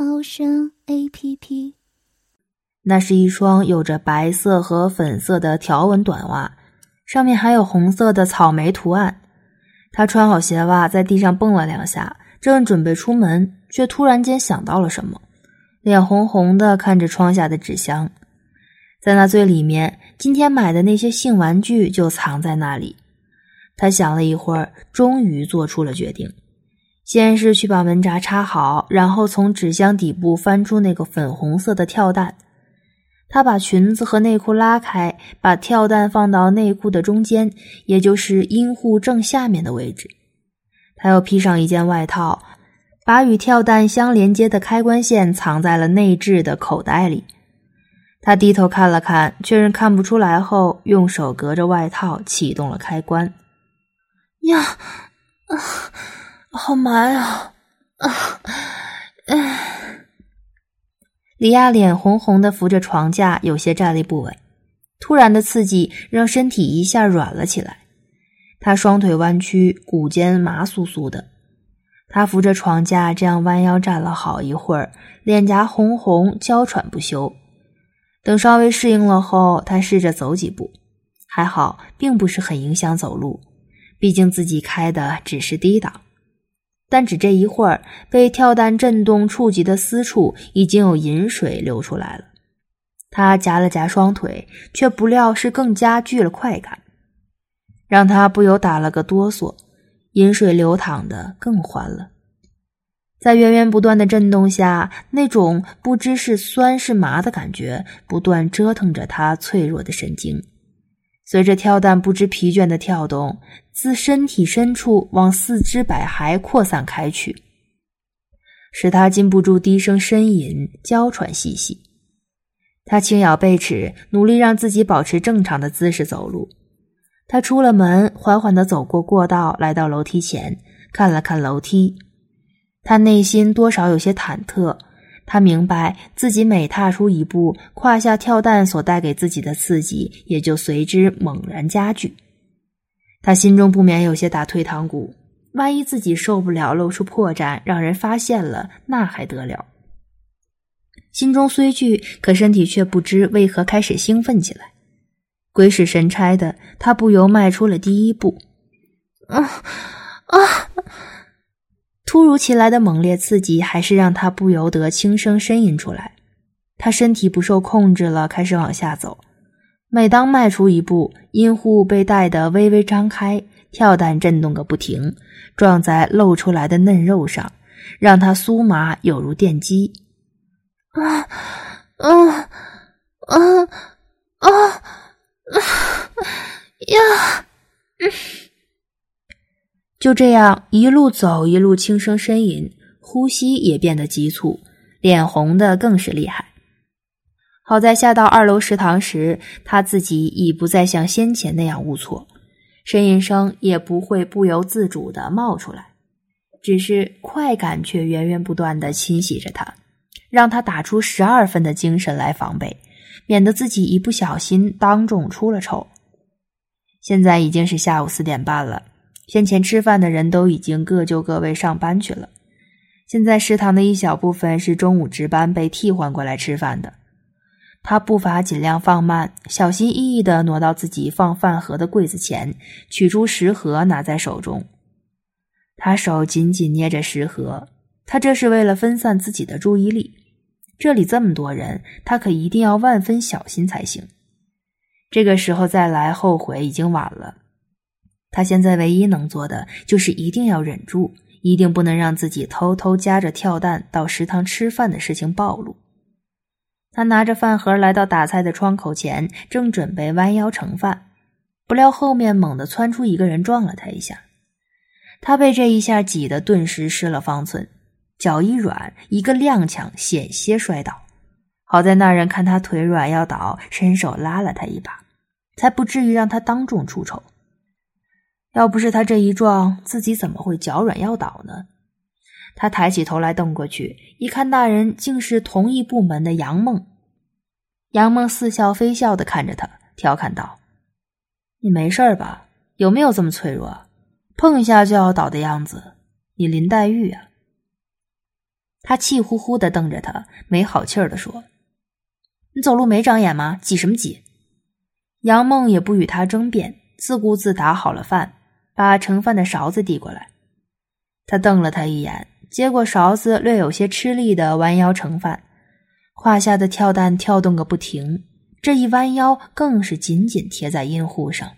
猫声 A P P。那是一双有着白色和粉色的条纹短袜，上面还有红色的草莓图案。他穿好鞋袜，在地上蹦了两下，正准备出门，却突然间想到了什么，脸红红的看着窗下的纸箱，在那最里面，今天买的那些性玩具就藏在那里。他想了一会儿，终于做出了决定。先是去把门闸插好，然后从纸箱底部翻出那个粉红色的跳蛋。他把裙子和内裤拉开，把跳蛋放到内裤的中间，也就是阴户正下面的位置。他又披上一件外套，把与跳蛋相连接的开关线藏在了内置的口袋里。他低头看了看，确认看不出来后，用手隔着外套启动了开关。呀，啊，好麻呀！啊，哎，李亚脸红红的，扶着床架，有些站立不稳。突然的刺激让身体一下软了起来，他双腿弯曲，骨尖麻酥酥的。他扶着床架，这样弯腰站了好一会儿，脸颊红红，娇喘不休。等稍微适应了后，他试着走几步，还好，并不是很影响走路。毕竟自己开的只是低档，但只这一会儿，被跳蛋震动触及的私处已经有饮水流出来了。他夹了夹双腿，却不料是更加剧了快感，让他不由打了个哆嗦。饮水流淌的更欢了，在源源不断的震动下，那种不知是酸是麻的感觉不断折腾着他脆弱的神经。随着跳蛋不知疲倦的跳动，自身体深处往四肢百骸扩散开去，使他禁不住低声呻吟、娇喘细细。他轻咬背齿，努力让自己保持正常的姿势走路。他出了门，缓缓地走过过道，来到楼梯前，看了看楼梯。他内心多少有些忐忑。他明白自己每踏出一步，胯下跳蛋所带给自己的刺激也就随之猛然加剧。他心中不免有些打退堂鼓，万一自己受不了，露出破绽，让人发现了，那还得了？心中虽惧，可身体却不知为何开始兴奋起来。鬼使神差的，他不由迈出了第一步。啊啊！突如其来的猛烈刺激，还是让他不由得轻声呻吟出来。他身体不受控制了，开始往下走。每当迈出一步，阴户被带得微微张开，跳蛋震动个不停，撞在露出来的嫩肉上，让他酥麻，有如电击。啊啊啊啊啊呀！就这样一路走，一路轻声呻吟，呼吸也变得急促，脸红的更是厉害。好在下到二楼食堂时，他自己已不再像先前那样误错，呻吟声也不会不由自主的冒出来，只是快感却源源不断的侵袭着他，让他打出十二分的精神来防备，免得自己一不小心当众出了丑。现在已经是下午四点半了。先前吃饭的人都已经各就各位上班去了，现在食堂的一小部分是中午值班被替换过来吃饭的。他步伐尽量放慢，小心翼翼地挪到自己放饭盒的柜子前，取出食盒拿在手中。他手紧紧捏着食盒，他这是为了分散自己的注意力。这里这么多人，他可一定要万分小心才行。这个时候再来后悔已经晚了。他现在唯一能做的就是一定要忍住，一定不能让自己偷偷夹着跳蛋到食堂吃饭的事情暴露。他拿着饭盒来到打菜的窗口前，正准备弯腰盛饭，不料后面猛地窜出一个人撞了他一下。他被这一下挤得顿时失了方寸，脚一软，一个踉跄，险些摔倒。好在那人看他腿软要倒，伸手拉了他一把，才不至于让他当众出丑。要不是他这一撞，自己怎么会脚软要倒呢？他抬起头来瞪过去，一看那人竟是同一部门的杨梦。杨梦似笑非笑的看着他，调侃道：“你没事吧？有没有这么脆弱？碰一下就要倒的样子？你林黛玉啊？”他气呼呼的瞪着他，没好气儿的说：“你走路没长眼吗？挤什么挤？”杨梦也不与他争辩，自顾自打好了饭，把盛饭的勺子递过来。他瞪了他一眼，接过勺子，略有些吃力的弯腰盛饭，胯下的跳蛋跳动个不停，这一弯腰更是紧紧贴在阴户上，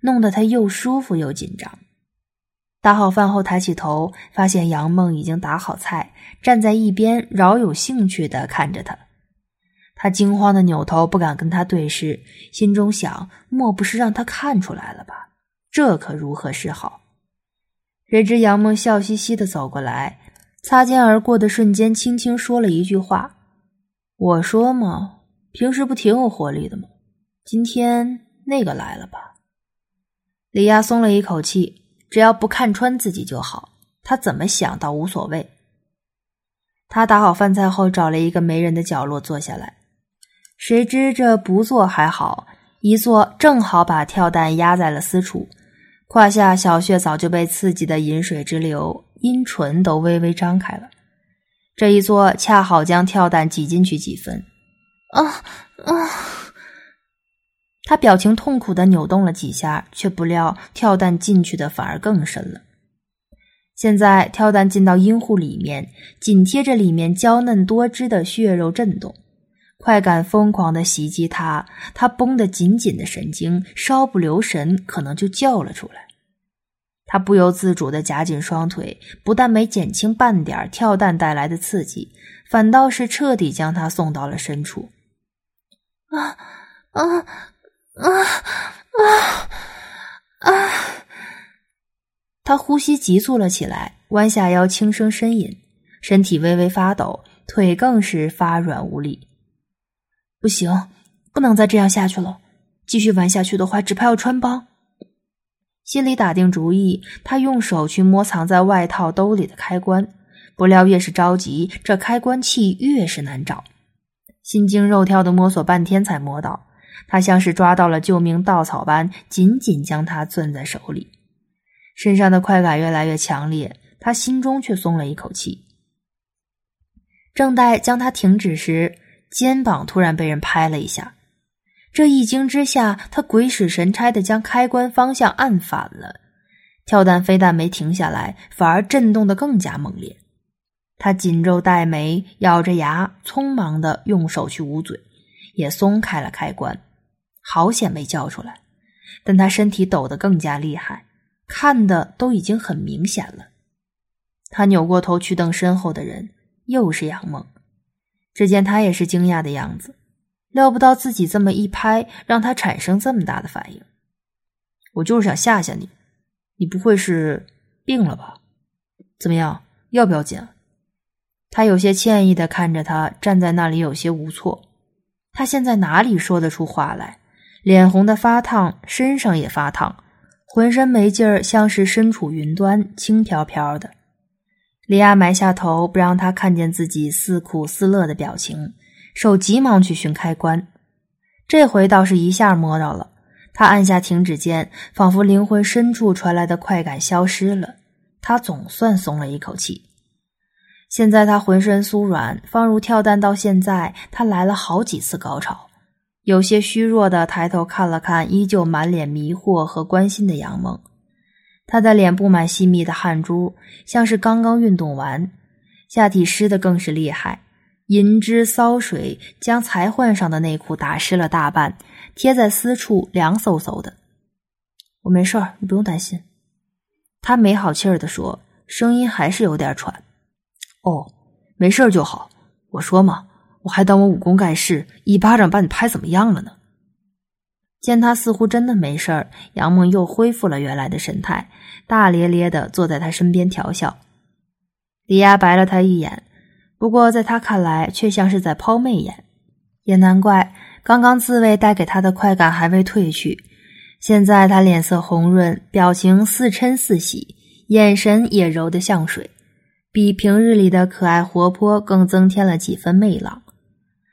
弄得他又舒服又紧张。打好饭后，抬起头，发现杨梦已经打好菜，站在一边，饶有兴趣的看着他。他惊慌的扭头，不敢跟他对视，心中想：莫不是让他看出来了吧？这可如何是好？谁知杨梦笑嘻嘻的走过来，擦肩而过的瞬间，轻轻说了一句话：“我说嘛，平时不挺有活力的吗？今天那个来了吧？”李亚松了一口气。只要不看穿自己就好，他怎么想倒无所谓。他打好饭菜后，找了一个没人的角落坐下来。谁知这不坐还好，一坐正好把跳蛋压在了私处，胯下小穴早就被刺激的饮水直流，阴唇都微微张开了。这一坐恰好将跳蛋挤进去几分。啊啊！他表情痛苦的扭动了几下，却不料跳蛋进去的反而更深了。现在跳蛋进到阴户里面，紧贴着里面娇嫩多汁的血肉震动，快感疯狂的袭击他，他绷得紧紧的神经稍不留神可能就叫了出来。他不由自主的夹紧双腿，不但没减轻半点跳蛋带来的刺激，反倒是彻底将他送到了深处。啊啊！啊啊啊！他呼吸急促了起来，弯下腰轻声呻吟，身体微微发抖，腿更是发软无力。不行，不能再这样下去了。继续玩下去的话，只怕要穿帮。心里打定主意，他用手去摸藏在外套兜里的开关，不料越是着急，这开关器越是难找。心惊肉跳的摸索半天，才摸到。他像是抓到了救命稻草般，紧紧将它攥在手里，身上的快感越来越强烈，他心中却松了一口气。正待将它停止时，肩膀突然被人拍了一下，这一惊之下，他鬼使神差的将开关方向按反了，跳弹非但没停下来，反而震动的更加猛烈。他紧皱黛眉，咬着牙，匆忙的用手去捂嘴，也松开了开关。好险没叫出来，但他身体抖得更加厉害，看的都已经很明显了。他扭过头去瞪身后的人，又是杨梦。只见他也是惊讶的样子，料不到自己这么一拍，让他产生这么大的反应。我就是想吓吓你，你不会是病了吧？怎么样，要不要紧？他有些歉意的看着他，站在那里有些无措。他现在哪里说得出话来？脸红的发烫，身上也发烫，浑身没劲儿，像是身处云端，轻飘飘的。李亚埋下头，不让他看见自己似苦似乐的表情，手急忙去寻开关。这回倒是一下摸到了，他按下停止键，仿佛灵魂深处传来的快感消失了，他总算松了一口气。现在他浑身酥软，放入跳蛋到现在，他来了好几次高潮。有些虚弱的抬头看了看依旧满脸迷惑和关心的杨梦，他的脸布满细密的汗珠，像是刚刚运动完，下体湿的更是厉害，银汁骚水将才换上的内裤打湿了大半，贴在私处凉飕飕的。我没事儿，你不用担心。他没好气儿的说，声音还是有点喘。哦，没事儿就好。我说嘛。我还当我武功盖世，一巴掌把你拍怎么样了呢？见他似乎真的没事儿，杨梦又恢复了原来的神态，大咧咧的坐在他身边调笑。李亚白了他一眼，不过在他看来却像是在抛媚眼。也难怪，刚刚自慰带给他的快感还未褪去，现在他脸色红润，表情似嗔似喜，眼神也柔得像水，比平日里的可爱活泼更增添了几分媚浪。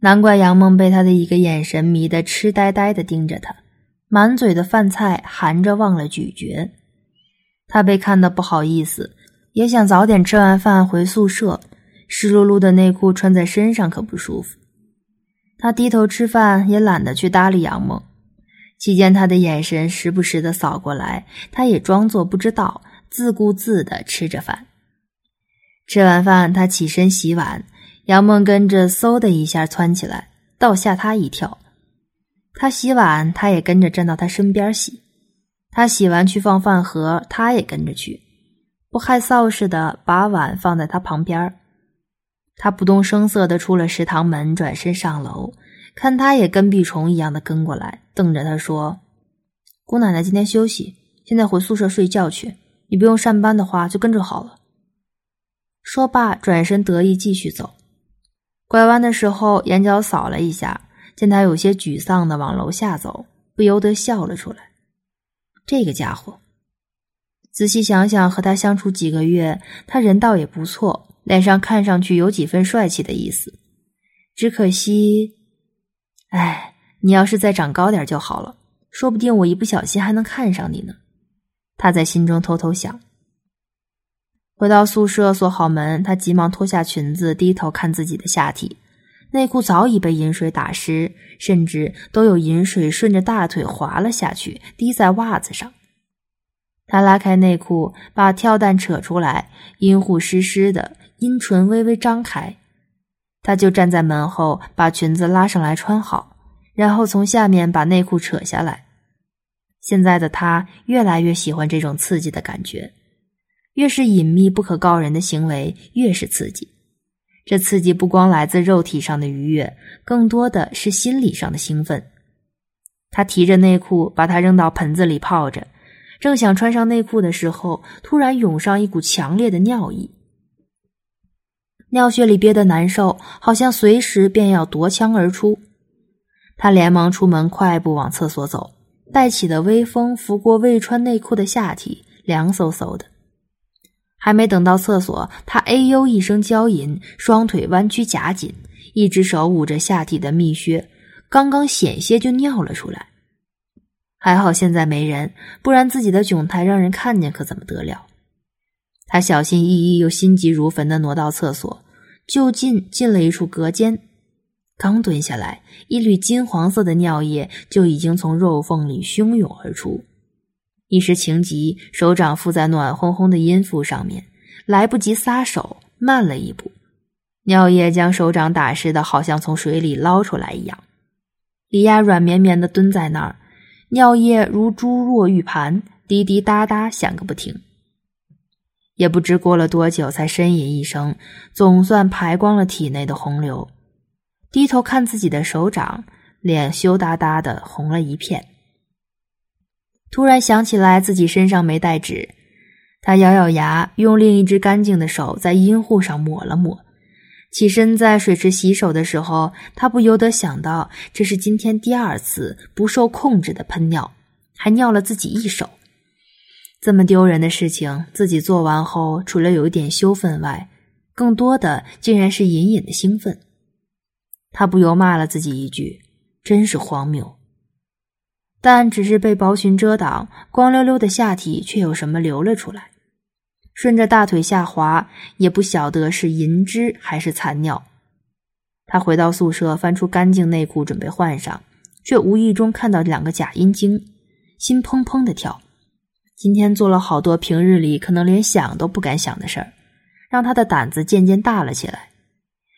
难怪杨梦被他的一个眼神迷得痴呆呆的盯着他，满嘴的饭菜含着忘了咀嚼。他被看得不好意思，也想早点吃完饭回宿舍，湿漉漉的内裤穿在身上可不舒服。他低头吃饭，也懒得去搭理杨梦。期间，他的眼神时不时的扫过来，他也装作不知道，自顾自的吃着饭。吃完饭，他起身洗碗。杨梦跟着嗖的一下窜起来，倒吓他一跳。他洗碗，他也跟着站到他身边洗。他洗完去放饭盒，他也跟着去，不害臊似的把碗放在他旁边。他不动声色的出了食堂门，转身上楼，看他也跟壁虫一样的跟过来，瞪着他说：“姑奶奶今天休息，现在回宿舍睡觉去。你不用上班的话，就跟着好了。”说罢，转身得意继续走。拐弯的时候，眼角扫了一下，见他有些沮丧的往楼下走，不由得笑了出来。这个家伙，仔细想想，和他相处几个月，他人倒也不错，脸上看上去有几分帅气的意思。只可惜，哎，你要是再长高点就好了，说不定我一不小心还能看上你呢。他在心中偷偷想。回到宿舍，锁好门，他急忙脱下裙子，低头看自己的下体，内裤早已被饮水打湿，甚至都有饮水顺着大腿滑了下去，滴在袜子上。他拉开内裤，把跳蛋扯出来，阴户湿湿的，阴唇微微张开，他就站在门后，把裙子拉上来穿好，然后从下面把内裤扯下来。现在的他越来越喜欢这种刺激的感觉。越是隐秘不可告人的行为，越是刺激。这刺激不光来自肉体上的愉悦，更多的是心理上的兴奋。他提着内裤，把它扔到盆子里泡着，正想穿上内裤的时候，突然涌上一股强烈的尿意，尿血里憋得难受，好像随时便要夺枪而出。他连忙出门，快步往厕所走，带起的微风拂过未穿内裤的下体，凉飕飕的。还没等到厕所，他哎呦一声娇吟，双腿弯曲夹紧，一只手捂着下体的蜜穴，刚刚险些就尿了出来。还好现在没人，不然自己的窘态让人看见可怎么得了？他小心翼翼又心急如焚地挪到厕所，就近进了一处隔间，刚蹲下来，一缕金黄色的尿液就已经从肉缝里汹涌而出。一时情急，手掌附在暖烘烘的阴腹上面，来不及撒手，慢了一步，尿液将手掌打湿的，好像从水里捞出来一样。李亚软绵绵的蹲在那儿，尿液如珠落玉盘，滴滴答答响个不停。也不知过了多久，才呻吟一声，总算排光了体内的洪流。低头看自己的手掌，脸羞答答的，红了一片。突然想起来自己身上没带纸，他咬咬牙，用另一只干净的手在阴户上抹了抹。起身在水池洗手的时候，他不由得想到，这是今天第二次不受控制的喷尿，还尿了自己一手。这么丢人的事情，自己做完后，除了有一点羞愤外，更多的竟然是隐隐的兴奋。他不由骂了自己一句：“真是荒谬。”但只是被薄裙遮挡，光溜溜的下体却有什么流了出来，顺着大腿下滑，也不晓得是银汁还是残尿。他回到宿舍，翻出干净内裤准备换上，却无意中看到两个假阴茎，心砰砰的跳。今天做了好多平日里可能连想都不敢想的事儿，让他的胆子渐渐大了起来。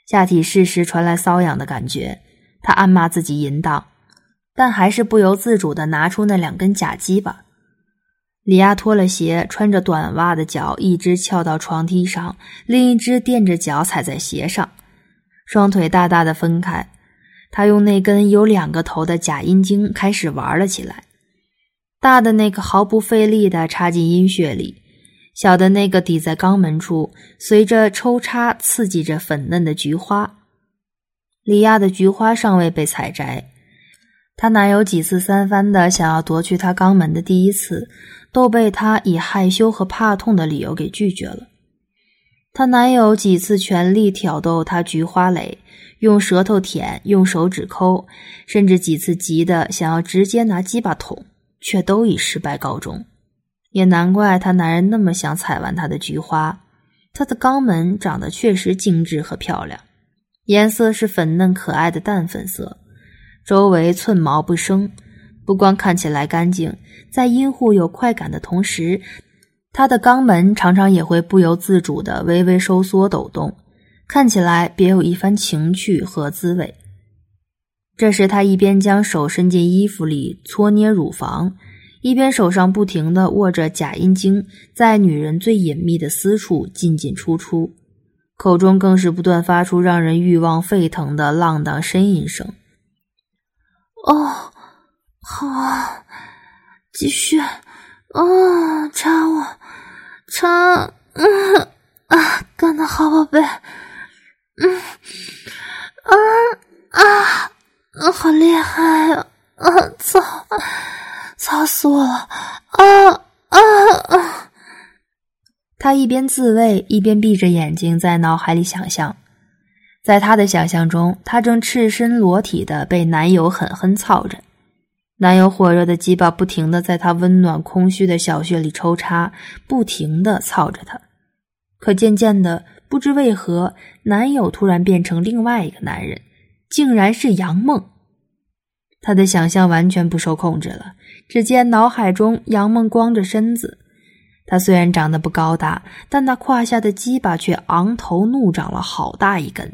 下体适时传来瘙痒的感觉，他暗骂自己淫荡。但还是不由自主的拿出那两根假鸡巴。李亚脱了鞋，穿着短袜的脚一只翘到床梯上，另一只垫着脚踩在鞋上，双腿大大的分开。他用那根有两个头的假阴茎开始玩了起来，大的那个毫不费力的插进阴穴里，小的那个抵在肛门处，随着抽插刺激着粉嫩的菊花。李亚的菊花尚未被采摘，她男友几次三番的想要夺去她肛门的第一次，都被她以害羞和怕痛的理由给拒绝了。她男友几次全力挑逗她菊花蕾，用舌头舔，用手指抠，甚至几次急的想要直接拿鸡巴捅，却都以失败告终。也难怪她男人那么想采完她的菊花，她的肛门长得确实精致和漂亮。颜色是粉嫩可爱的淡粉色，周围寸毛不生，不光看起来干净，在阴户有快感的同时，他的肛门常常也会不由自主的微微收缩抖动，看起来别有一番情趣和滋味。这时，他一边将手伸进衣服里搓捏乳房，一边手上不停的握着假阴茎，在女人最隐秘的私处进进出出。口中更是不断发出让人欲望沸腾的浪荡呻吟声。哦，好啊，继续，哦，插我，插，嗯啊，干得好，宝贝，嗯，啊啊，好厉害呀，啊，操，操死我了，啊啊啊！他一边自慰，一边闭着眼睛在脑海里想象，在他的想象中，他正赤身裸体的被男友狠狠操着，男友火热的鸡巴不停的在他温暖空虚的小穴里抽插，不停的操着他。可渐渐的，不知为何，男友突然变成另外一个男人，竟然是杨梦。他的想象完全不受控制了，只见脑海中杨梦光着身子。他虽然长得不高大，但那胯下的鸡巴却昂头怒长了好大一根。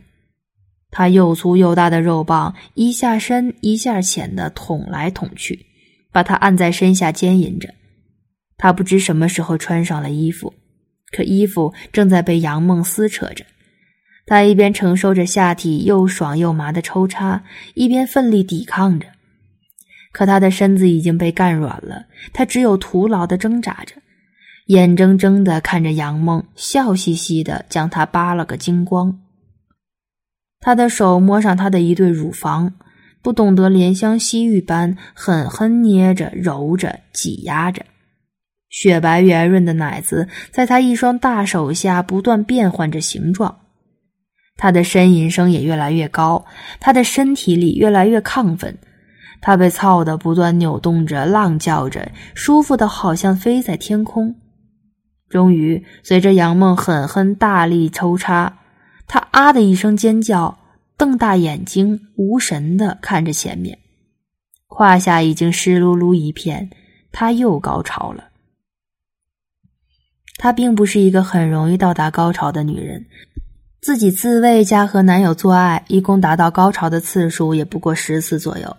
他又粗又大的肉棒一下深一下浅的捅来捅去，把他按在身下奸淫着。他不知什么时候穿上了衣服，可衣服正在被杨梦撕扯着。他一边承受着下体又爽又麻的抽插，一边奋力抵抗着。可他的身子已经被干软了，他只有徒劳的挣扎着。眼睁睁的看着杨梦笑嘻嘻的将他扒了个精光，他的手摸上她的一对乳房，不懂得怜香惜玉般狠狠捏着、揉着、挤压着，雪白圆润的奶子在他一双大手下不断变换着形状，他的呻吟声也越来越高，他的身体里越来越亢奋，他被操得不断扭动着、浪叫着，舒服的好像飞在天空。终于，随着杨梦狠狠大力抽插，啊的一声尖叫，瞪大眼睛，无神的看着前面，胯下已经湿漉漉一片，他又高潮了。她并不是一个很容易到达高潮的女人，自己自慰加和男友做爱，一共达到高潮的次数也不过十次左右。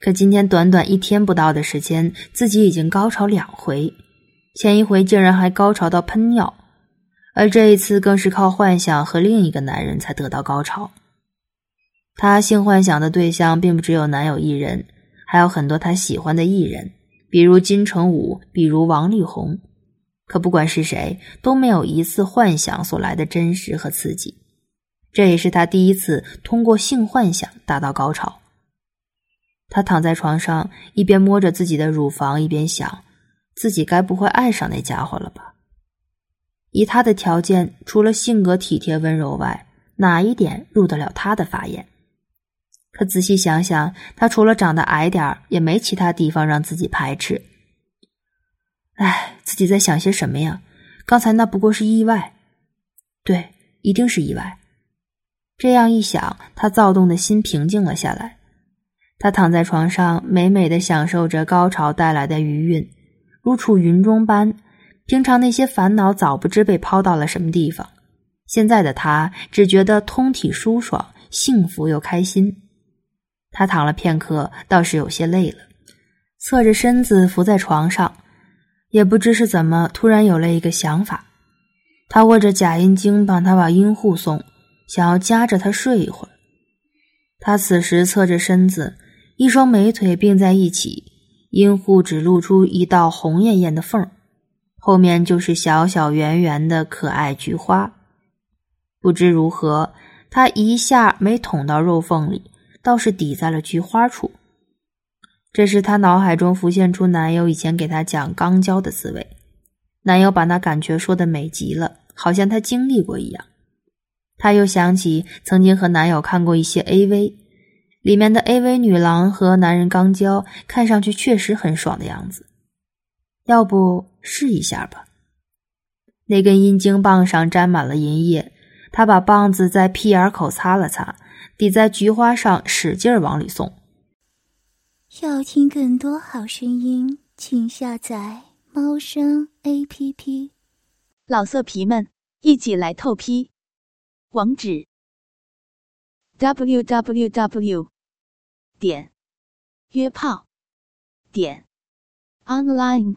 可今天短短一天不到的时间，自己已经高潮两回。前一回竟然还高潮到喷尿，而这一次更是靠幻想和另一个男人才得到高潮。她性幻想的对象并不只有男友一人，还有很多她喜欢的艺人，比如金城武，比如王力宏。可不管是谁，都没有一次幻想所来的真实和刺激。这也是她第一次通过性幻想达到高潮。她躺在床上，一边摸着自己的乳房，一边想。自己该不会爱上那家伙了吧？以他的条件，除了性格体贴温柔外，哪一点入得了他的法眼？可仔细想想，他除了长得矮点儿，也没其他地方让自己排斥。哎，自己在想些什么呀？刚才那不过是意外，对，一定是意外。这样一想，他躁动的心平静了下来。他躺在床上，美美的享受着高潮带来的余韵。如处云中般，平常那些烦恼早不知被抛到了什么地方。现在的他只觉得通体舒爽，幸福又开心。他躺了片刻，倒是有些累了，侧着身子伏在床上，也不知是怎么，突然有了一个想法。他握着假阴茎，帮他把阴户送，想要夹着他睡一会儿。他此时侧着身子，一双美腿并在一起。阴户只露出一道红艳艳的缝儿后面就是小小圆圆的可爱菊花。不知如何，他一下没捅到肉缝里，倒是抵在了菊花处。这时，他脑海中浮现出男友以前给他讲肛交的滋味，男友把那感觉说的美极了，好像他经历过一样。他又想起曾经和男友看过一些 AV，里面的 AV 女郎和男人肛交，看上去确实很爽的样子。要不试一下吧？那根阴茎棒上沾满了银液，他把棒子在屁眼口擦了擦，抵在菊花上，使劲往里送。要听更多好声音，请下载猫声 A P P。老色皮们，一起来透批！网址：w w w 点约炮点 online